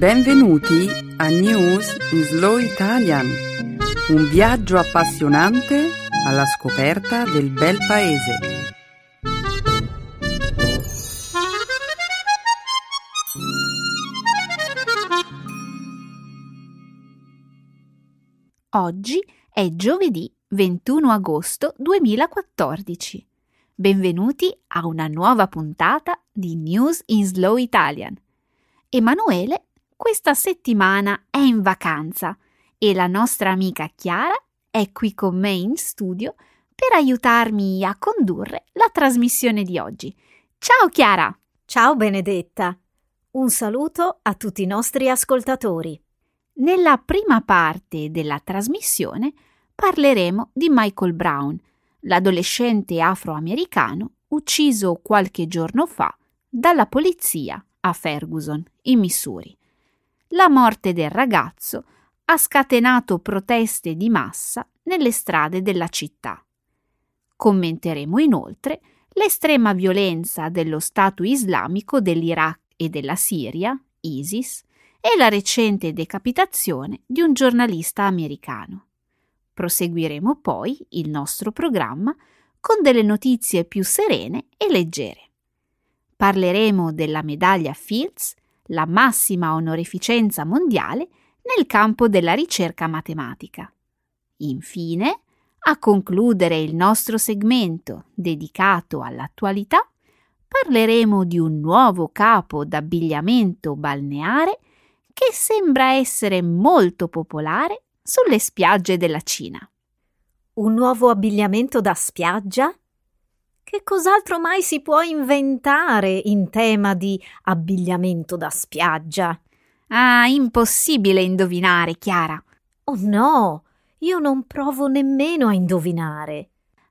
Benvenuti a News in Slow Italian, un viaggio appassionante alla scoperta del bel paese. Oggi è giovedì 21 agosto 2014. Benvenuti a una nuova puntata di News in Slow Italian. Emanuele questa settimana è in vacanza e la nostra amica Chiara è qui con me in studio per aiutarmi a condurre la trasmissione di oggi. Ciao Chiara! Ciao Benedetta! Un saluto a tutti i nostri ascoltatori. Nella prima parte della trasmissione parleremo di Michael Brown, l'adolescente afroamericano ucciso qualche giorno fa dalla polizia a Ferguson, in Missouri. La morte del ragazzo ha scatenato proteste di massa nelle strade della città. Commenteremo inoltre l'estrema violenza dello Stato islamico dell'Iraq e della Siria, ISIS, e la recente decapitazione di un giornalista americano. Proseguiremo poi il nostro programma con delle notizie più serene e leggere. Parleremo della medaglia Fields la massima onorificenza mondiale nel campo della ricerca matematica. Infine, a concludere il nostro segmento dedicato all'attualità, parleremo di un nuovo capo d'abbigliamento balneare che sembra essere molto popolare sulle spiagge della Cina. Un nuovo abbigliamento da spiaggia? Che cos'altro mai si può inventare in tema di abbigliamento da spiaggia? Ah, impossibile indovinare, Chiara. Oh no, io non provo nemmeno a indovinare.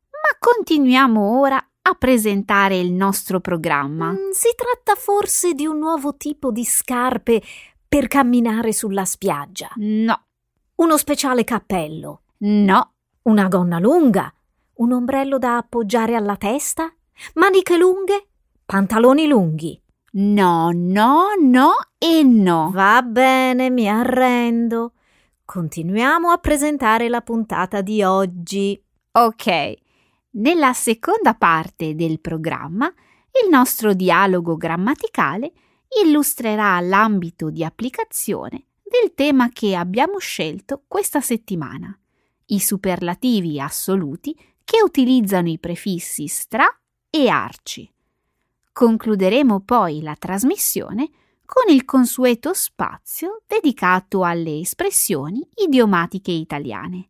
Ma continuiamo ora a presentare il nostro programma. Mm, si tratta forse di un nuovo tipo di scarpe per camminare sulla spiaggia? No. Uno speciale cappello? No. Una gonna lunga? Un ombrello da appoggiare alla testa? Maniche lunghe? Pantaloni lunghi? No, no, no e no. Va bene, mi arrendo. Continuiamo a presentare la puntata di oggi. Ok. Nella seconda parte del programma, il nostro dialogo grammaticale illustrerà l'ambito di applicazione del tema che abbiamo scelto questa settimana, i superlativi assoluti che utilizzano i prefissi stra e arci. Concluderemo poi la trasmissione con il consueto spazio dedicato alle espressioni idiomatiche italiane.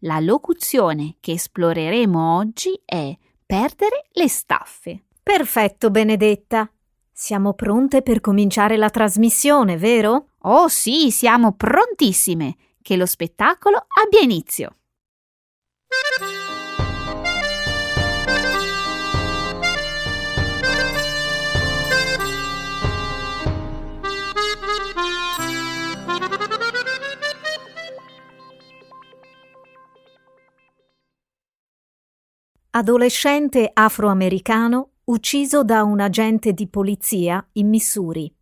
La locuzione che esploreremo oggi è perdere le staffe. Perfetto, Benedetta. Siamo pronte per cominciare la trasmissione, vero? Oh sì, siamo prontissime. Che lo spettacolo abbia inizio. Adolescente afroamericano ucciso da un agente di polizia in Missouri.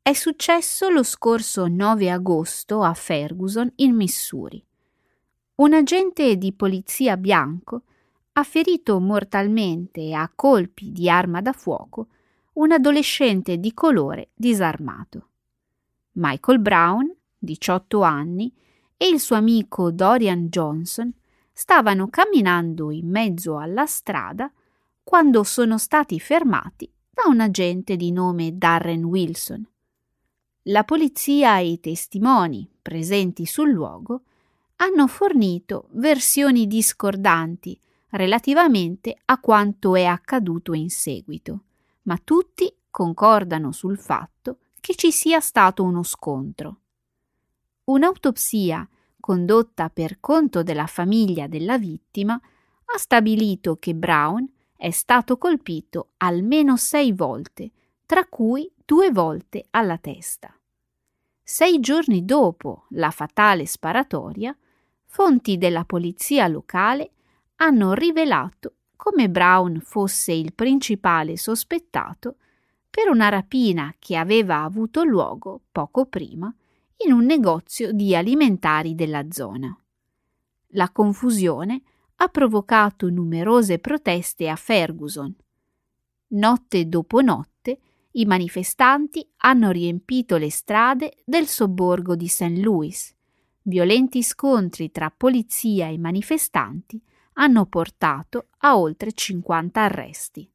È successo lo scorso 9 agosto a Ferguson, in Missouri. Un agente di polizia bianco ha ferito mortalmente a colpi di arma da fuoco un adolescente di colore disarmato. Michael Brown, 18 anni, e il suo amico Dorian Johnson stavano camminando in mezzo alla strada quando sono stati fermati da un agente di nome Darren Wilson. La polizia e i testimoni presenti sul luogo hanno fornito versioni discordanti relativamente a quanto è accaduto in seguito, ma tutti concordano sul fatto che ci sia stato uno scontro. Un'autopsia condotta per conto della famiglia della vittima, ha stabilito che Brown è stato colpito almeno sei volte, tra cui due volte alla testa. Sei giorni dopo la fatale sparatoria, fonti della polizia locale hanno rivelato come Brown fosse il principale sospettato per una rapina che aveva avuto luogo poco prima in un negozio di alimentari della zona. La confusione ha provocato numerose proteste a Ferguson. Notte dopo notte i manifestanti hanno riempito le strade del sobborgo di St. Louis. Violenti scontri tra polizia e manifestanti hanno portato a oltre 50 arresti.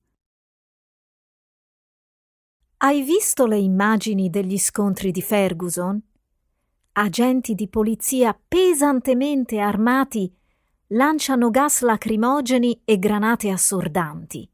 Hai visto le immagini degli scontri di Ferguson? Agenti di polizia pesantemente armati lanciano gas lacrimogeni e granate assordanti.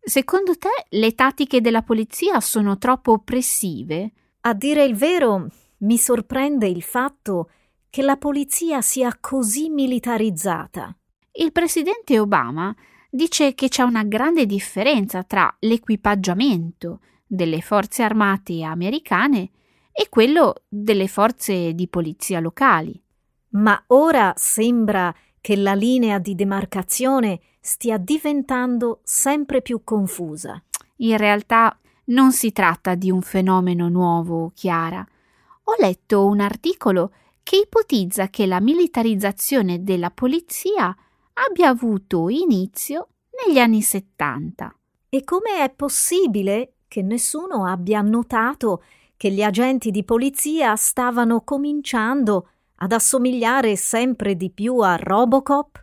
Secondo te le tattiche della polizia sono troppo oppressive? A dire il vero, mi sorprende il fatto che la polizia sia così militarizzata. Il presidente Obama dice che c'è una grande differenza tra l'equipaggiamento delle forze armate americane e quello delle forze di polizia locali. Ma ora sembra che la linea di demarcazione stia diventando sempre più confusa. In realtà non si tratta di un fenomeno nuovo, Chiara. Ho letto un articolo che ipotizza che la militarizzazione della polizia abbia avuto inizio negli anni 70. E come è possibile che nessuno abbia notato che gli agenti di polizia stavano cominciando ad assomigliare sempre di più a Robocop?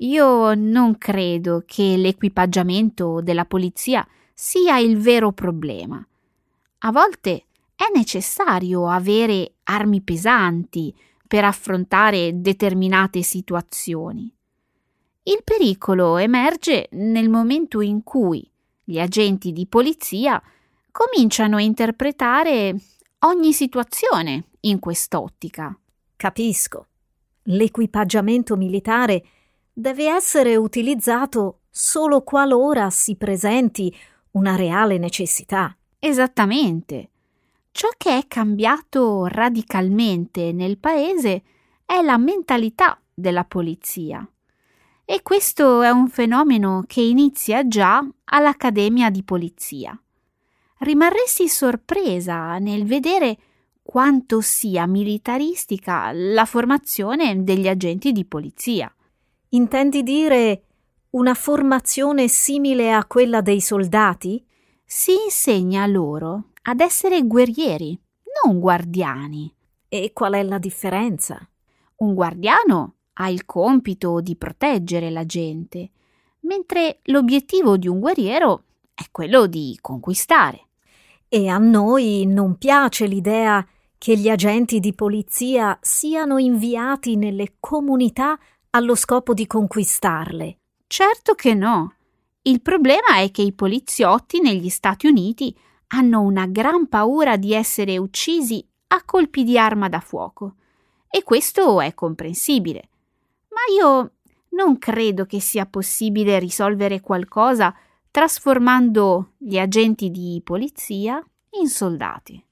Io non credo che l'equipaggiamento della polizia sia il vero problema. A volte è necessario avere armi pesanti per affrontare determinate situazioni. Il pericolo emerge nel momento in cui gli agenti di polizia cominciano a interpretare ogni situazione in quest'ottica. Capisco. L'equipaggiamento militare deve essere utilizzato solo qualora si presenti una reale necessità. Esattamente. Ciò che è cambiato radicalmente nel paese è la mentalità della polizia. E questo è un fenomeno che inizia già all'Accademia di Polizia. Rimarresti sorpresa nel vedere quanto sia militaristica la formazione degli agenti di polizia. Intendi dire una formazione simile a quella dei soldati? Si insegna loro ad essere guerrieri, non guardiani. E qual è la differenza? Un guardiano ha il compito di proteggere la gente, mentre l'obiettivo di un guerriero è quello di conquistare. E a noi non piace l'idea che gli agenti di polizia siano inviati nelle comunità allo scopo di conquistarle. Certo che no. Il problema è che i poliziotti negli Stati Uniti hanno una gran paura di essere uccisi a colpi di arma da fuoco. E questo è comprensibile. Ma io non credo che sia possibile risolvere qualcosa trasformando gli agenti di polizia in soldati.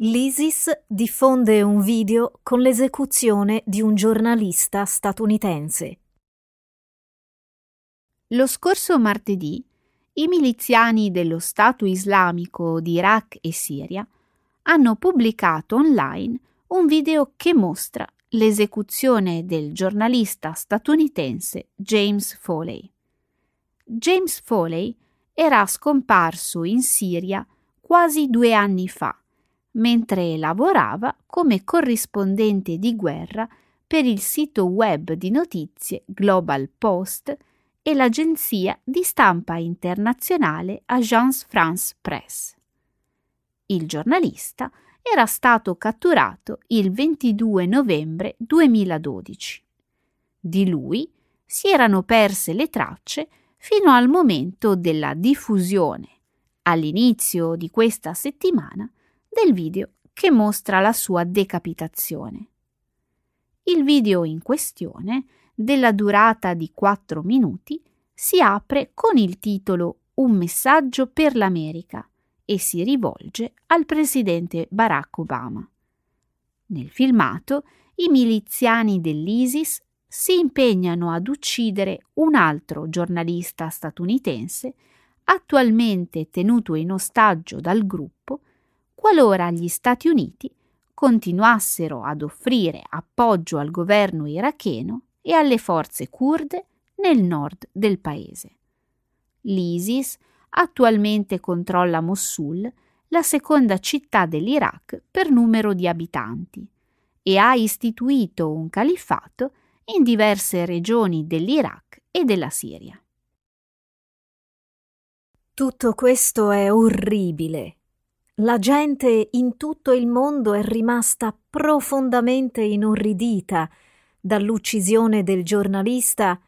L'ISIS diffonde un video con l'esecuzione di un giornalista statunitense. Lo scorso martedì i miliziani dello Stato islamico di Iraq e Siria hanno pubblicato online un video che mostra l'esecuzione del giornalista statunitense James Foley. James Foley era scomparso in Siria quasi due anni fa mentre lavorava come corrispondente di guerra per il sito web di notizie Global Post e l'agenzia di stampa internazionale Agence France Presse. Il giornalista era stato catturato il 22 novembre 2012. Di lui si erano perse le tracce fino al momento della diffusione, all'inizio di questa settimana, del video che mostra la sua decapitazione. Il video in questione, della durata di 4 minuti, si apre con il titolo un messaggio per l'America e si rivolge al presidente Barack Obama. Nel filmato, i miliziani dell'ISIS si impegnano ad uccidere un altro giornalista statunitense attualmente tenuto in ostaggio dal gruppo qualora gli Stati Uniti continuassero ad offrire appoggio al governo iracheno e alle forze kurde nel nord del paese. L'ISIS attualmente controlla Mosul, la seconda città dell'Iraq per numero di abitanti, e ha istituito un califfato in diverse regioni dell'Iraq e della Siria. Tutto questo è orribile. La gente in tutto il mondo è rimasta profondamente inorridita dall'uccisione del giornalista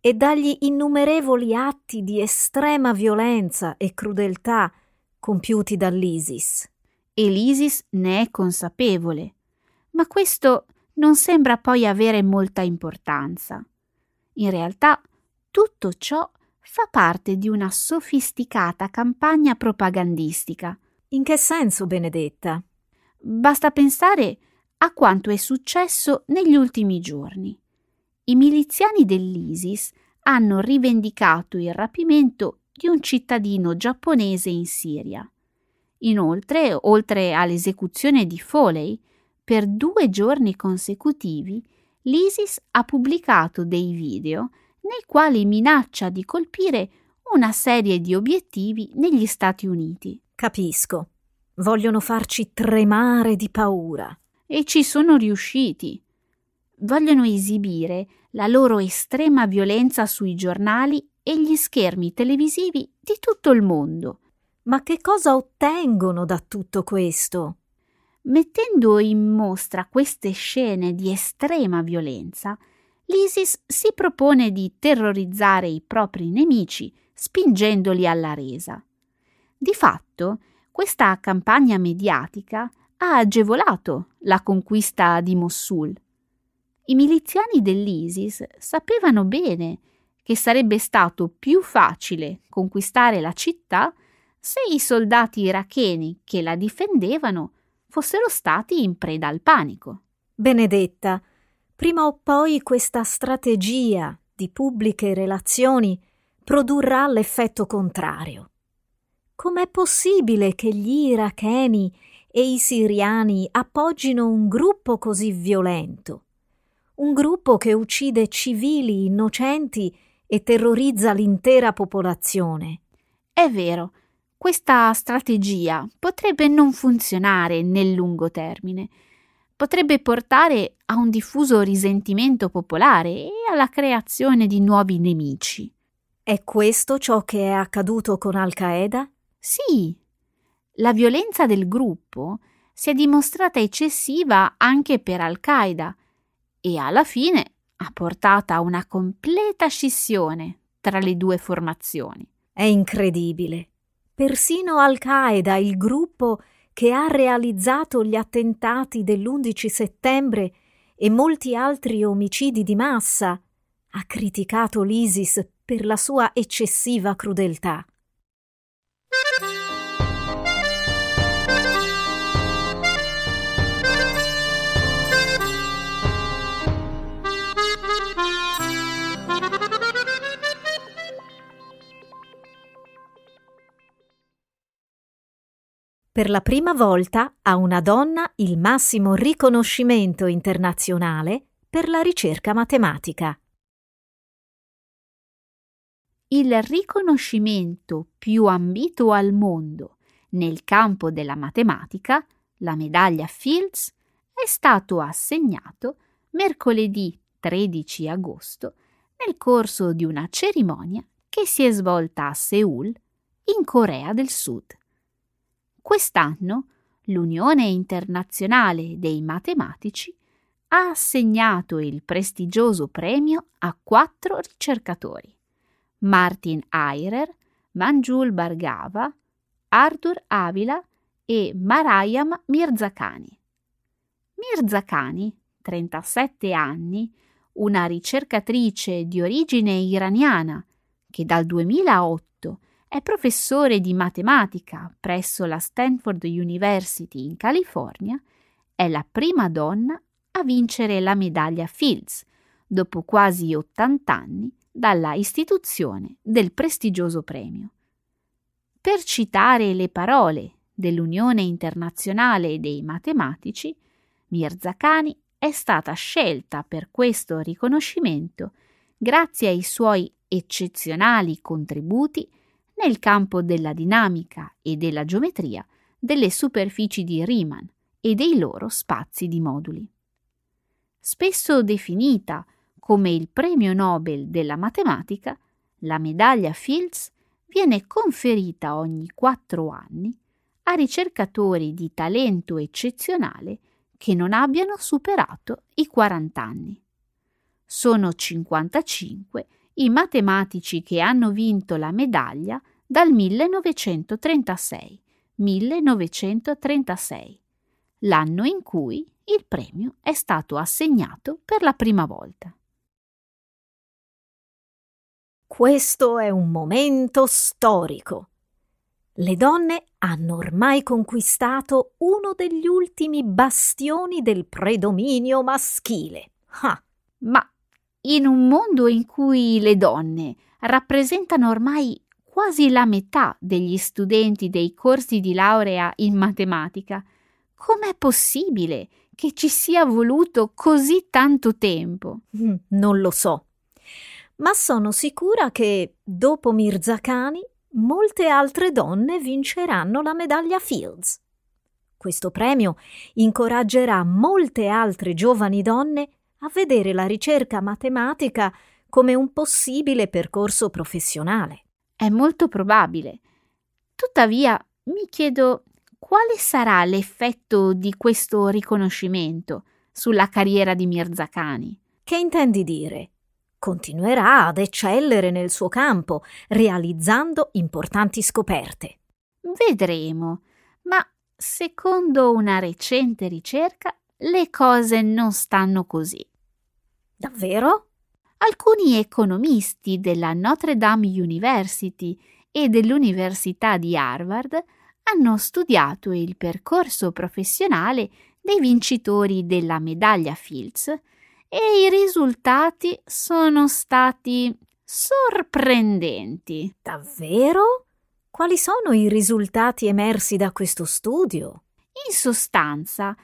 e dagli innumerevoli atti di estrema violenza e crudeltà compiuti dall'ISIS. E l'ISIS ne è consapevole, ma questo non sembra poi avere molta importanza. In realtà tutto ciò fa parte di una sofisticata campagna propagandistica. In che senso, Benedetta? Basta pensare a quanto è successo negli ultimi giorni i miliziani dell'ISIS hanno rivendicato il rapimento di un cittadino giapponese in Siria. Inoltre, oltre all'esecuzione di Foley, per due giorni consecutivi l'ISIS ha pubblicato dei video nei quali minaccia di colpire una serie di obiettivi negli Stati Uniti. Capisco. Vogliono farci tremare di paura. E ci sono riusciti vogliono esibire la loro estrema violenza sui giornali e gli schermi televisivi di tutto il mondo. Ma che cosa ottengono da tutto questo? Mettendo in mostra queste scene di estrema violenza, l'ISIS si propone di terrorizzare i propri nemici spingendoli alla resa. Di fatto, questa campagna mediatica ha agevolato la conquista di Mosul. I miliziani dell'ISIS sapevano bene che sarebbe stato più facile conquistare la città se i soldati iracheni che la difendevano fossero stati in preda al panico. Benedetta, prima o poi questa strategia di pubbliche relazioni produrrà l'effetto contrario. Com'è possibile che gli iracheni e i siriani appoggino un gruppo così violento? un gruppo che uccide civili innocenti e terrorizza l'intera popolazione. È vero, questa strategia potrebbe non funzionare nel lungo termine. Potrebbe portare a un diffuso risentimento popolare e alla creazione di nuovi nemici. È questo ciò che è accaduto con Al-Qaeda? Sì. La violenza del gruppo si è dimostrata eccessiva anche per Al-Qaeda, e alla fine ha portato a una completa scissione tra le due formazioni. È incredibile. Persino Al-Qaeda, il gruppo che ha realizzato gli attentati dell'11 settembre e molti altri omicidi di massa, ha criticato l'ISIS per la sua eccessiva crudeltà. Per la prima volta a una donna il massimo riconoscimento internazionale per la ricerca matematica. Il riconoscimento più ambito al mondo nel campo della matematica, la medaglia Fields, è stato assegnato mercoledì 13 agosto nel corso di una cerimonia che si è svolta a Seoul, in Corea del Sud. Quest'anno l'Unione Internazionale dei Matematici ha assegnato il prestigioso premio a quattro ricercatori: Martin Airer, Manjul Bargava, Arthur Avila e Marayam Mirzakani. Mirzakani, 37 anni, una ricercatrice di origine iraniana che dal 2008 È professore di matematica presso la Stanford University in California. È la prima donna a vincere la medaglia Fields dopo quasi 80 anni dalla istituzione del prestigioso premio. Per citare le parole dell'Unione Internazionale dei Matematici, Mirzakhani è stata scelta per questo riconoscimento grazie ai suoi eccezionali contributi nel campo della dinamica e della geometria delle superfici di Riemann e dei loro spazi di moduli. Spesso definita come il premio Nobel della matematica, la medaglia Fields viene conferita ogni quattro anni a ricercatori di talento eccezionale che non abbiano superato i 40 anni. Sono 55 i matematici che hanno vinto la medaglia dal 1936, 1936, l'anno in cui il premio è stato assegnato per la prima volta. Questo è un momento storico. Le donne hanno ormai conquistato uno degli ultimi bastioni del predominio maschile. Ah, ma in un mondo in cui le donne rappresentano ormai quasi la metà degli studenti dei corsi di laurea in matematica. Com'è possibile che ci sia voluto così tanto tempo? Mm, non lo so, ma sono sicura che dopo Mirzakhani molte altre donne vinceranno la medaglia Fields. Questo premio incoraggerà molte altre giovani donne a vedere la ricerca matematica come un possibile percorso professionale. È molto probabile. Tuttavia, mi chiedo quale sarà l'effetto di questo riconoscimento sulla carriera di Mirzakhani. Che intendi dire? Continuerà ad eccellere nel suo campo, realizzando importanti scoperte. Vedremo, ma secondo una recente ricerca le cose non stanno così. Davvero? alcuni economisti della Notre Dame University e dell'Università di Harvard hanno studiato il percorso professionale dei vincitori della medaglia Fields e i risultati sono stati sorprendenti. Davvero? Quali sono i risultati emersi da questo studio? In sostanza,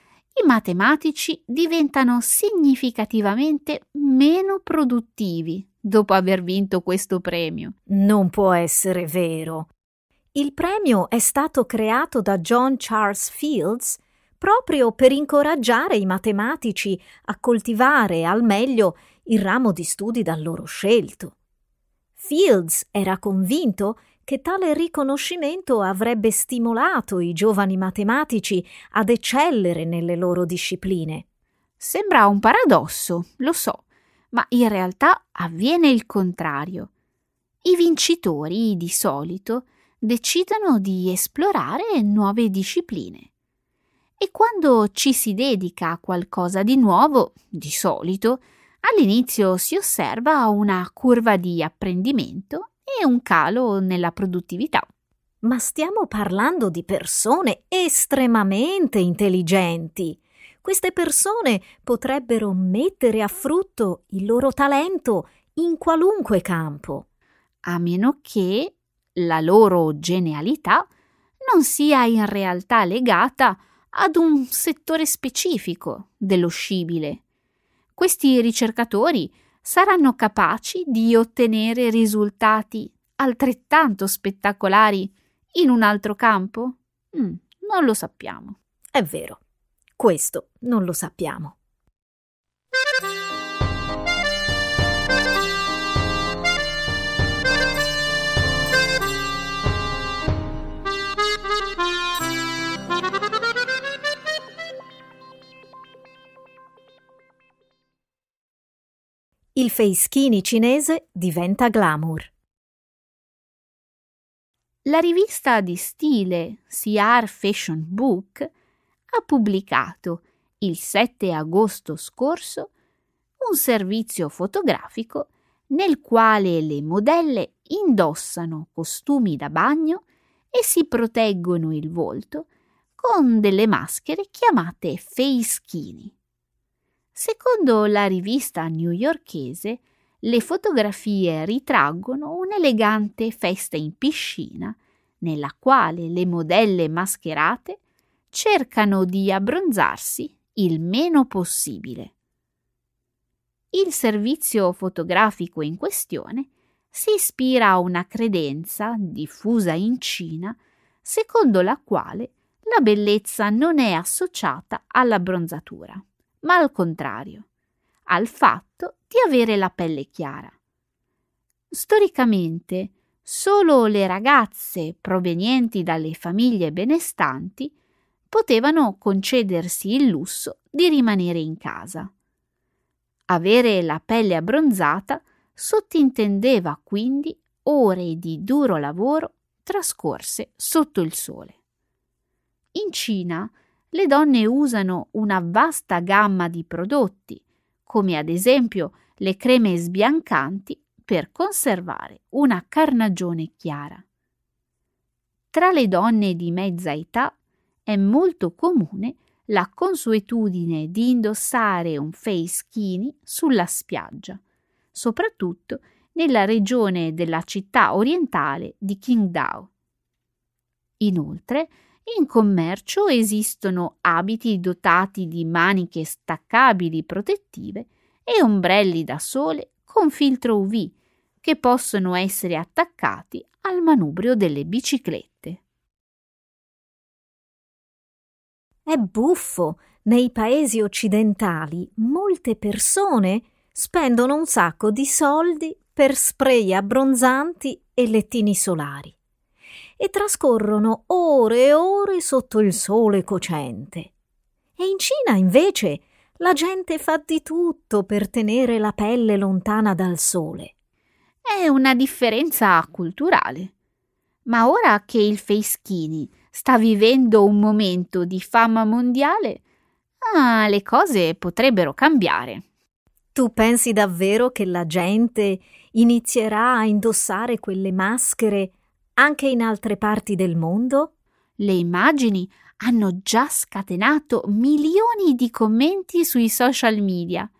i matematici diventano significativamente meno produttivi dopo aver vinto questo premio. Non può essere vero. Il premio è stato creato da John Charles Fields proprio per incoraggiare i matematici a coltivare al meglio il ramo di studi da loro scelto. Fields era convinto che tale riconoscimento avrebbe stimolato i giovani matematici ad eccellere nelle loro discipline. Sembra un paradosso, lo so, ma in realtà avviene il contrario. I vincitori, di solito, decidono di esplorare nuove discipline. E quando ci si dedica a qualcosa di nuovo, di solito, all'inizio si osserva una curva di apprendimento e un calo nella produttività. Ma stiamo parlando di persone estremamente intelligenti. Queste persone potrebbero mettere a frutto il loro talento in qualunque campo. A meno che la loro genialità non sia in realtà legata ad un settore specifico dello scibile. Questi ricercatori saranno capaci di ottenere risultati altrettanto spettacolari in un altro campo? Mm, non lo sappiamo. È vero, questo non lo sappiamo. Il facechini cinese diventa glamour. La rivista di stile CR Fashion Book ha pubblicato il 7 agosto scorso un servizio fotografico nel quale le modelle indossano costumi da bagno e si proteggono il volto con delle maschere chiamate facechini. Secondo la rivista newyorkese, le fotografie ritraggono un'elegante festa in piscina nella quale le modelle mascherate cercano di abbronzarsi il meno possibile. Il servizio fotografico in questione si ispira a una credenza diffusa in Cina secondo la quale la bellezza non è associata all'abbronzatura, ma al contrario, al fatto di avere la pelle chiara. Storicamente, solo le ragazze provenienti dalle famiglie benestanti potevano concedersi il lusso di rimanere in casa. Avere la pelle abbronzata sottintendeva quindi ore di duro lavoro trascorse sotto il sole. In Cina le donne usano una vasta gamma di prodotti, come ad esempio le creme sbiancanti per conservare una carnagione chiara. Tra le donne di mezza età è molto comune la consuetudine di indossare un face skinny sulla spiaggia, soprattutto nella regione della città orientale di Qingdao. Inoltre, in commercio esistono abiti dotati di maniche staccabili protettive e ombrelli da sole con filtro UV che possono essere attaccati al manubrio delle biciclette. È buffo. Nei paesi occidentali molte persone spendono un sacco di soldi per spray abbronzanti e lettini solari e trascorrono ore e ore sotto il sole cocente. E in Cina, invece, la gente fa di tutto per tenere la pelle lontana dal sole. È una differenza culturale. Ma ora che il Feischini sta vivendo un momento di fama mondiale, ah, le cose potrebbero cambiare. Tu pensi davvero che la gente inizierà a indossare quelle maschere anche in altre parti del mondo? Le immagini hanno già scatenato milioni di commenti sui social media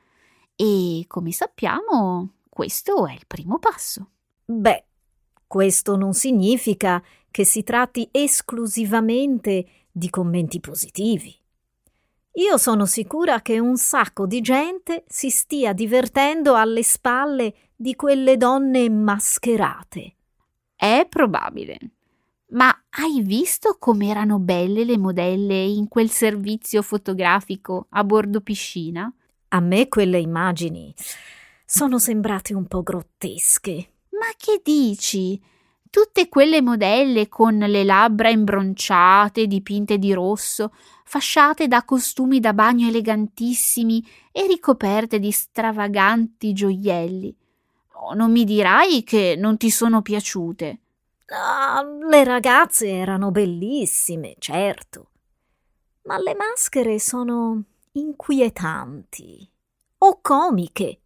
e, come sappiamo, questo è il primo passo. Beh, questo non significa che si tratti esclusivamente di commenti positivi. Io sono sicura che un sacco di gente si stia divertendo alle spalle di quelle donne mascherate. È probabile. Ma hai visto com'erano belle le modelle in quel servizio fotografico a bordo piscina? A me quelle immagini sono sembrate un po' grottesche. Ma che dici? Tutte quelle modelle con le labbra imbronciate, dipinte di rosso, fasciate da costumi da bagno elegantissimi e ricoperte di stravaganti gioielli. Oh, non mi dirai che non ti sono piaciute. Ah, le ragazze erano bellissime, certo. Ma le maschere sono inquietanti o comiche.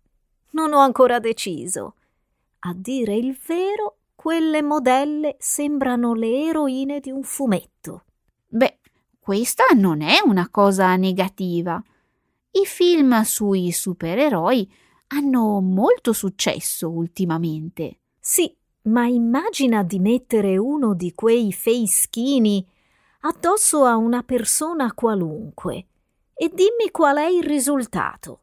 Non ho ancora deciso. A dire il vero, quelle modelle sembrano le eroine di un fumetto. Beh, questa non è una cosa negativa. I film sui supereroi hanno molto successo ultimamente. Sì, ma immagina di mettere uno di quei feischini addosso a una persona qualunque e dimmi qual è il risultato.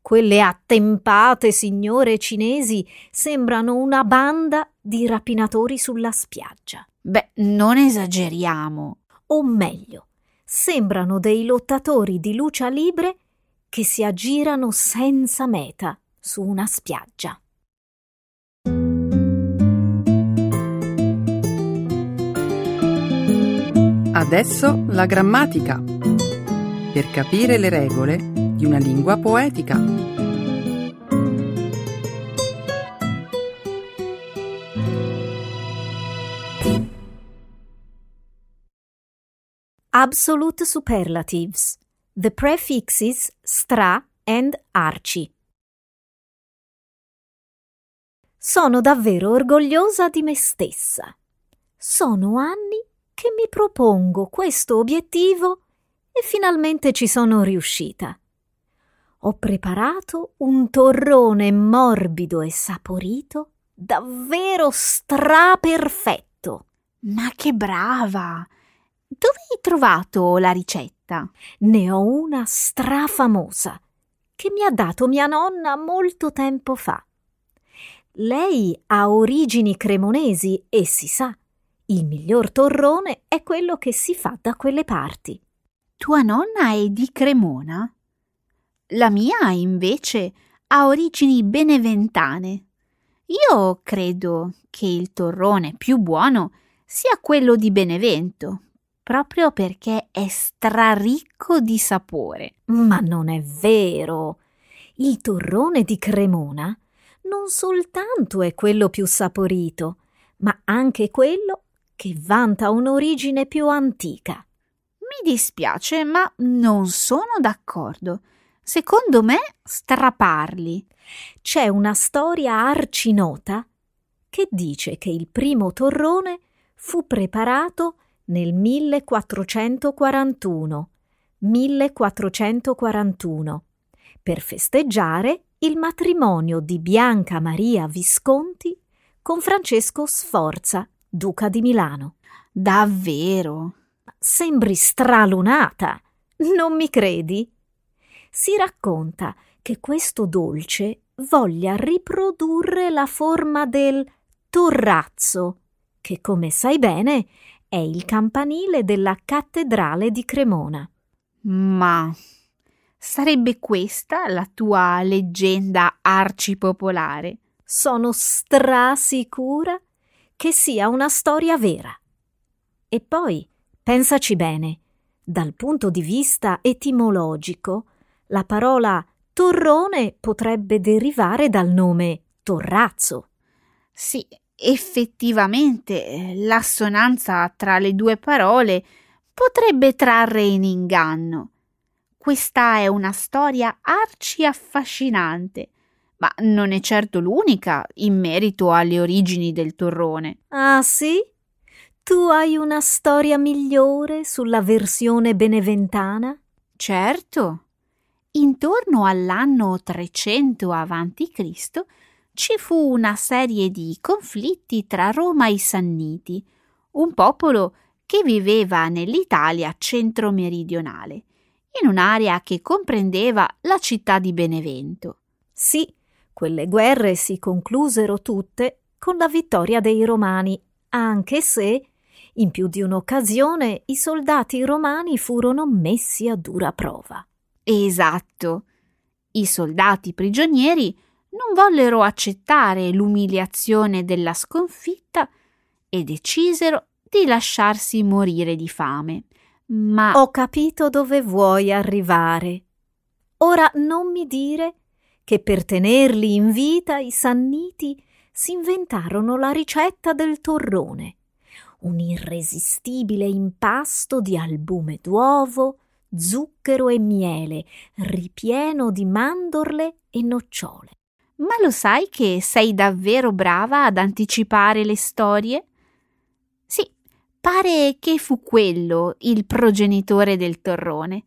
Quelle attempate signore cinesi sembrano una banda di rapinatori sulla spiaggia. Beh, non esageriamo. O meglio, sembrano dei lottatori di lucia libre che si aggirano senza meta su una spiaggia. Adesso la grammatica. Per capire le regole di una lingua poetica. Absolute superlatives. The prefixes stra and arci. Sono davvero orgogliosa di me stessa. Sono anni che mi propongo questo obiettivo e finalmente ci sono riuscita. Ho preparato un torrone morbido e saporito davvero straperfetto. Ma che brava! Dove hai trovato la ricetta? Ne ho una strafamosa che mi ha dato mia nonna molto tempo fa. Lei ha origini cremonesi e si sa, il miglior torrone è quello che si fa da quelle parti. Tua nonna è di Cremona? La mia, invece, ha origini beneventane. Io credo che il torrone più buono sia quello di Benevento, proprio perché è straricco di sapore. Ma non è vero. Il torrone di Cremona non soltanto è quello più saporito, ma anche quello che vanta un'origine più antica. Mi dispiace, ma non sono d'accordo. Secondo me straparli. C'è una storia arcinota che dice che il primo torrone fu preparato nel 1441. 1441 per festeggiare il matrimonio di Bianca Maria Visconti con Francesco Sforza, duca di Milano. Davvero? Sembri stralunata. Non mi credi? si racconta che questo dolce voglia riprodurre la forma del torrazzo, che come sai bene è il campanile della cattedrale di Cremona. Ma sarebbe questa la tua leggenda arcipopolare? Sono strasicura che sia una storia vera. E poi, pensaci bene, dal punto di vista etimologico, la parola torrone potrebbe derivare dal nome torrazzo. Sì, effettivamente l'assonanza tra le due parole potrebbe trarre in inganno. Questa è una storia arci affascinante, ma non è certo l'unica in merito alle origini del torrone. Ah sì? Tu hai una storia migliore sulla versione beneventana? Certo. Intorno all'anno 300 a.C. ci fu una serie di conflitti tra Roma e i Sanniti, un popolo che viveva nell'Italia centro-meridionale, in un'area che comprendeva la città di Benevento. Sì, quelle guerre si conclusero tutte con la vittoria dei Romani, anche se in più di un'occasione i soldati romani furono messi a dura prova. Esatto. I soldati prigionieri non vollero accettare l'umiliazione della sconfitta e decisero di lasciarsi morire di fame. Ma ho capito dove vuoi arrivare. Ora non mi dire che per tenerli in vita i sanniti si inventarono la ricetta del torrone, un irresistibile impasto di albume d'uovo, zucchero e miele, ripieno di mandorle e nocciole. Ma lo sai che sei davvero brava ad anticipare le storie? Sì, pare che fu quello il progenitore del torrone,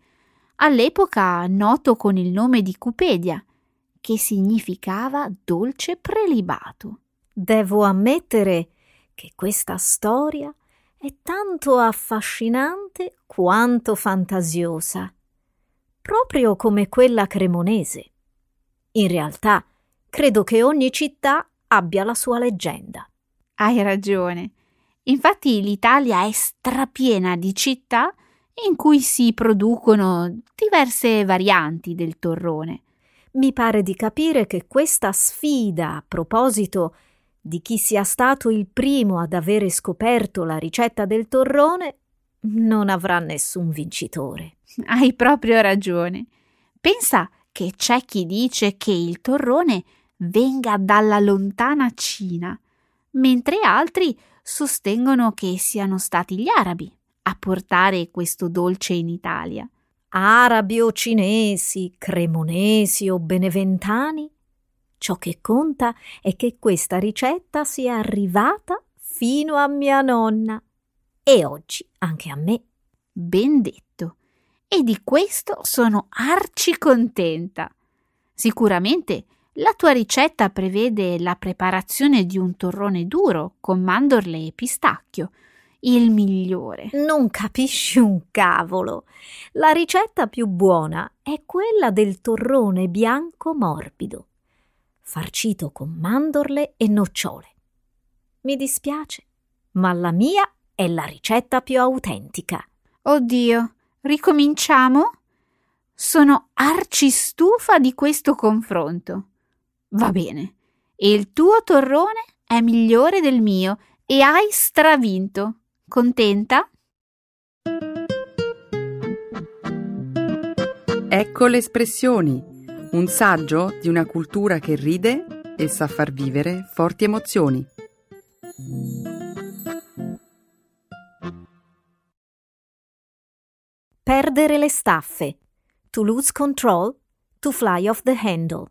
all'epoca noto con il nome di Cupedia, che significava dolce prelibato. Devo ammettere che questa storia è tanto affascinante quanto fantasiosa, proprio come quella cremonese. In realtà, credo che ogni città abbia la sua leggenda. Hai ragione. Infatti l'Italia è strapiena di città in cui si producono diverse varianti del torrone. Mi pare di capire che questa sfida a proposito di chi sia stato il primo ad avere scoperto la ricetta del torrone non avrà nessun vincitore. Hai proprio ragione. Pensa che c'è chi dice che il torrone venga dalla lontana Cina, mentre altri sostengono che siano stati gli arabi a portare questo dolce in Italia. Arabi o cinesi, cremonesi o beneventani, Ciò che conta è che questa ricetta sia arrivata fino a mia nonna e oggi anche a me. Ben detto. E di questo sono arci contenta. Sicuramente la tua ricetta prevede la preparazione di un torrone duro con mandorle e pistacchio, il migliore. Non capisci un cavolo. La ricetta più buona è quella del torrone bianco morbido, farcito con mandorle e nocciole. Mi dispiace, ma la mia è la ricetta più autentica. Oddio, ricominciamo? Sono arcistufa di questo confronto. Va bene, il tuo torrone è migliore del mio e hai stravinto. Contenta? Ecco le espressioni, un saggio di una cultura che ride e sa far vivere forti emozioni. Perdere le staffe. To lose control. To fly off the handle.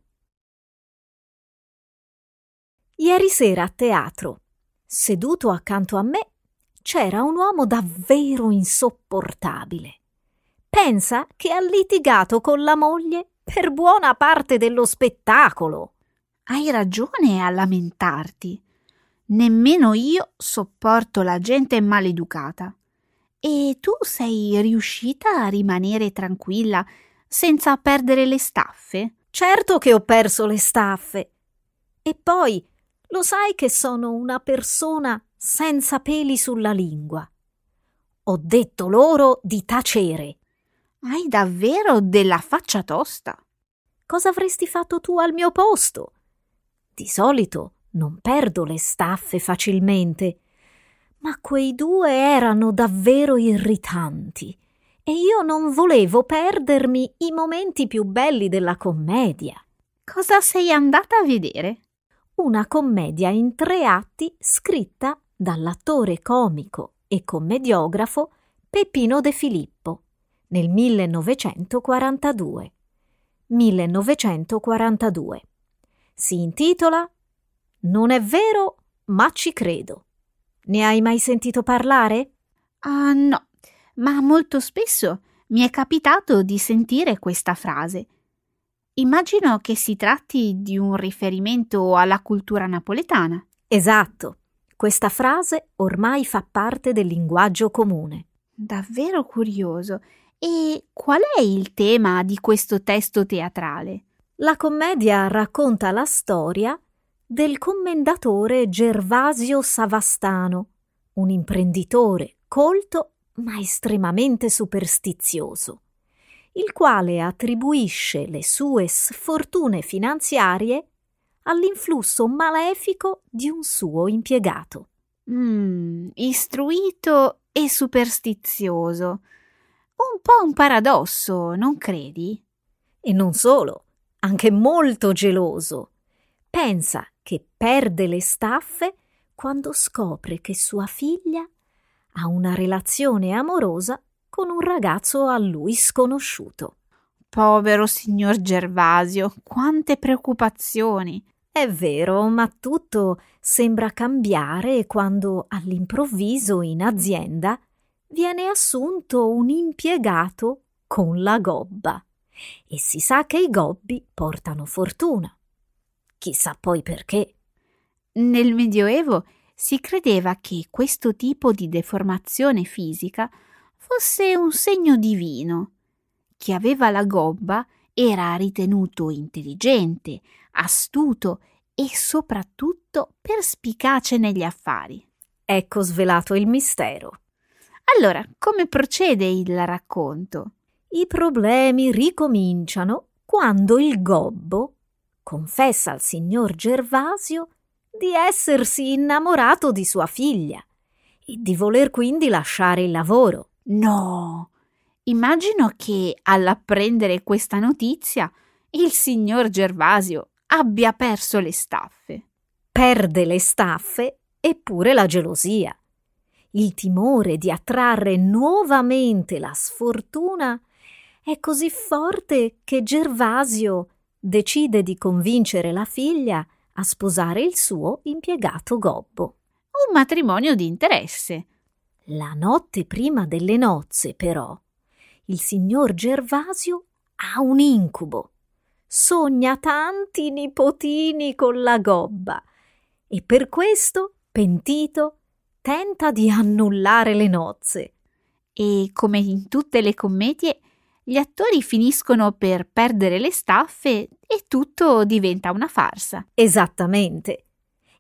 Ieri sera a teatro, seduto accanto a me, c'era un uomo davvero insopportabile. Pensa che ha litigato con la moglie per buona parte dello spettacolo. Hai ragione a lamentarti. Nemmeno io sopporto la gente maleducata. E tu sei riuscita a rimanere tranquilla senza perdere le staffe? Certo che ho perso le staffe. E poi lo sai che sono una persona senza peli sulla lingua. Ho detto loro di tacere. Hai davvero della faccia tosta. Cosa avresti fatto tu al mio posto? Di solito non perdo le staffe facilmente ma quei due erano davvero irritanti e io non volevo perdermi i momenti più belli della commedia. Cosa sei andata a vedere? Una commedia in tre atti scritta dall'attore comico e commediografo Peppino De Filippo nel 1942. 1942. Si intitola Non è vero, ma ci credo. Ne hai mai sentito parlare? Ah, no, ma molto spesso mi è capitato di sentire questa frase. Immagino che si tratti di un riferimento alla cultura napoletana. Esatto. Questa frase ormai fa parte del linguaggio comune. Davvero curioso. E qual è il tema di questo testo teatrale? La commedia racconta la storia del commendatore Gervasio Savastano, un imprenditore colto ma estremamente superstizioso, il quale attribuisce le sue sfortune finanziarie all'influsso malefico di un suo impiegato. Mm, istruito e superstizioso. Un po' un paradosso, non credi? E non solo, anche molto geloso. Pensa che perde le staffe quando scopre che sua figlia ha una relazione amorosa con un ragazzo a lui sconosciuto. Povero signor Gervasio, quante preoccupazioni. È vero, ma tutto sembra cambiare quando all'improvviso in azienda viene assunto un impiegato con la gobba. E si sa che i gobbi portano fortuna. Chissà poi perché. Nel Medioevo si credeva che questo tipo di deformazione fisica fosse un segno divino. Chi aveva la gobba era ritenuto intelligente, astuto e soprattutto perspicace negli affari. Ecco svelato il mistero. Allora, come procede il racconto? I problemi ricominciano quando il gobbo confessa al signor Gervasio di essersi innamorato di sua figlia e di voler quindi lasciare il lavoro. No, immagino che all'apprendere questa notizia il signor Gervasio abbia perso le staffe. Perde le staffe eppure la gelosia. Il timore di attrarre nuovamente la sfortuna è così forte che Gervasio decide di convincere la figlia a sposare il suo impiegato gobbo. Un matrimonio di interesse. La notte prima delle nozze, però, il signor Gervasio ha un incubo. Sogna tanti nipotini con la gobba e per questo, pentito, tenta di annullare le nozze. E come in tutte le commedie, gli attori finiscono per perdere le staffe e tutto diventa una farsa. Esattamente.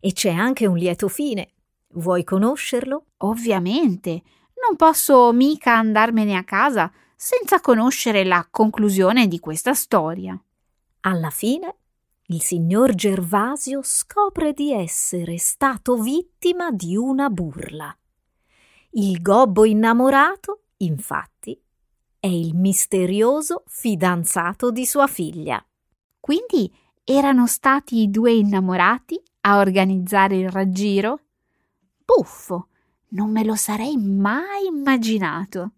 E c'è anche un lieto fine. Vuoi conoscerlo? Ovviamente. Non posso mica andarmene a casa senza conoscere la conclusione di questa storia. Alla fine, il signor Gervasio scopre di essere stato vittima di una burla. Il gobbo innamorato, infatti, è il misterioso fidanzato di sua figlia. Quindi erano stati i due innamorati a organizzare il raggiro? Buffo, non me lo sarei mai immaginato.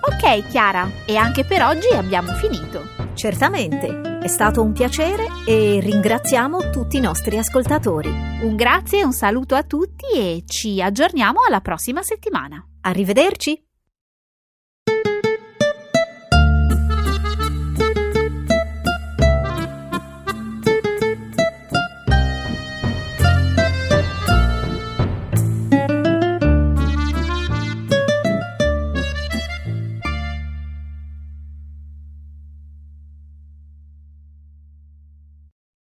Ok, Chiara, e anche per oggi abbiamo finito. Certamente, è stato un piacere e ringraziamo tutti i nostri ascoltatori. Un grazie e un saluto a tutti e ci aggiorniamo alla prossima settimana. Arrivederci!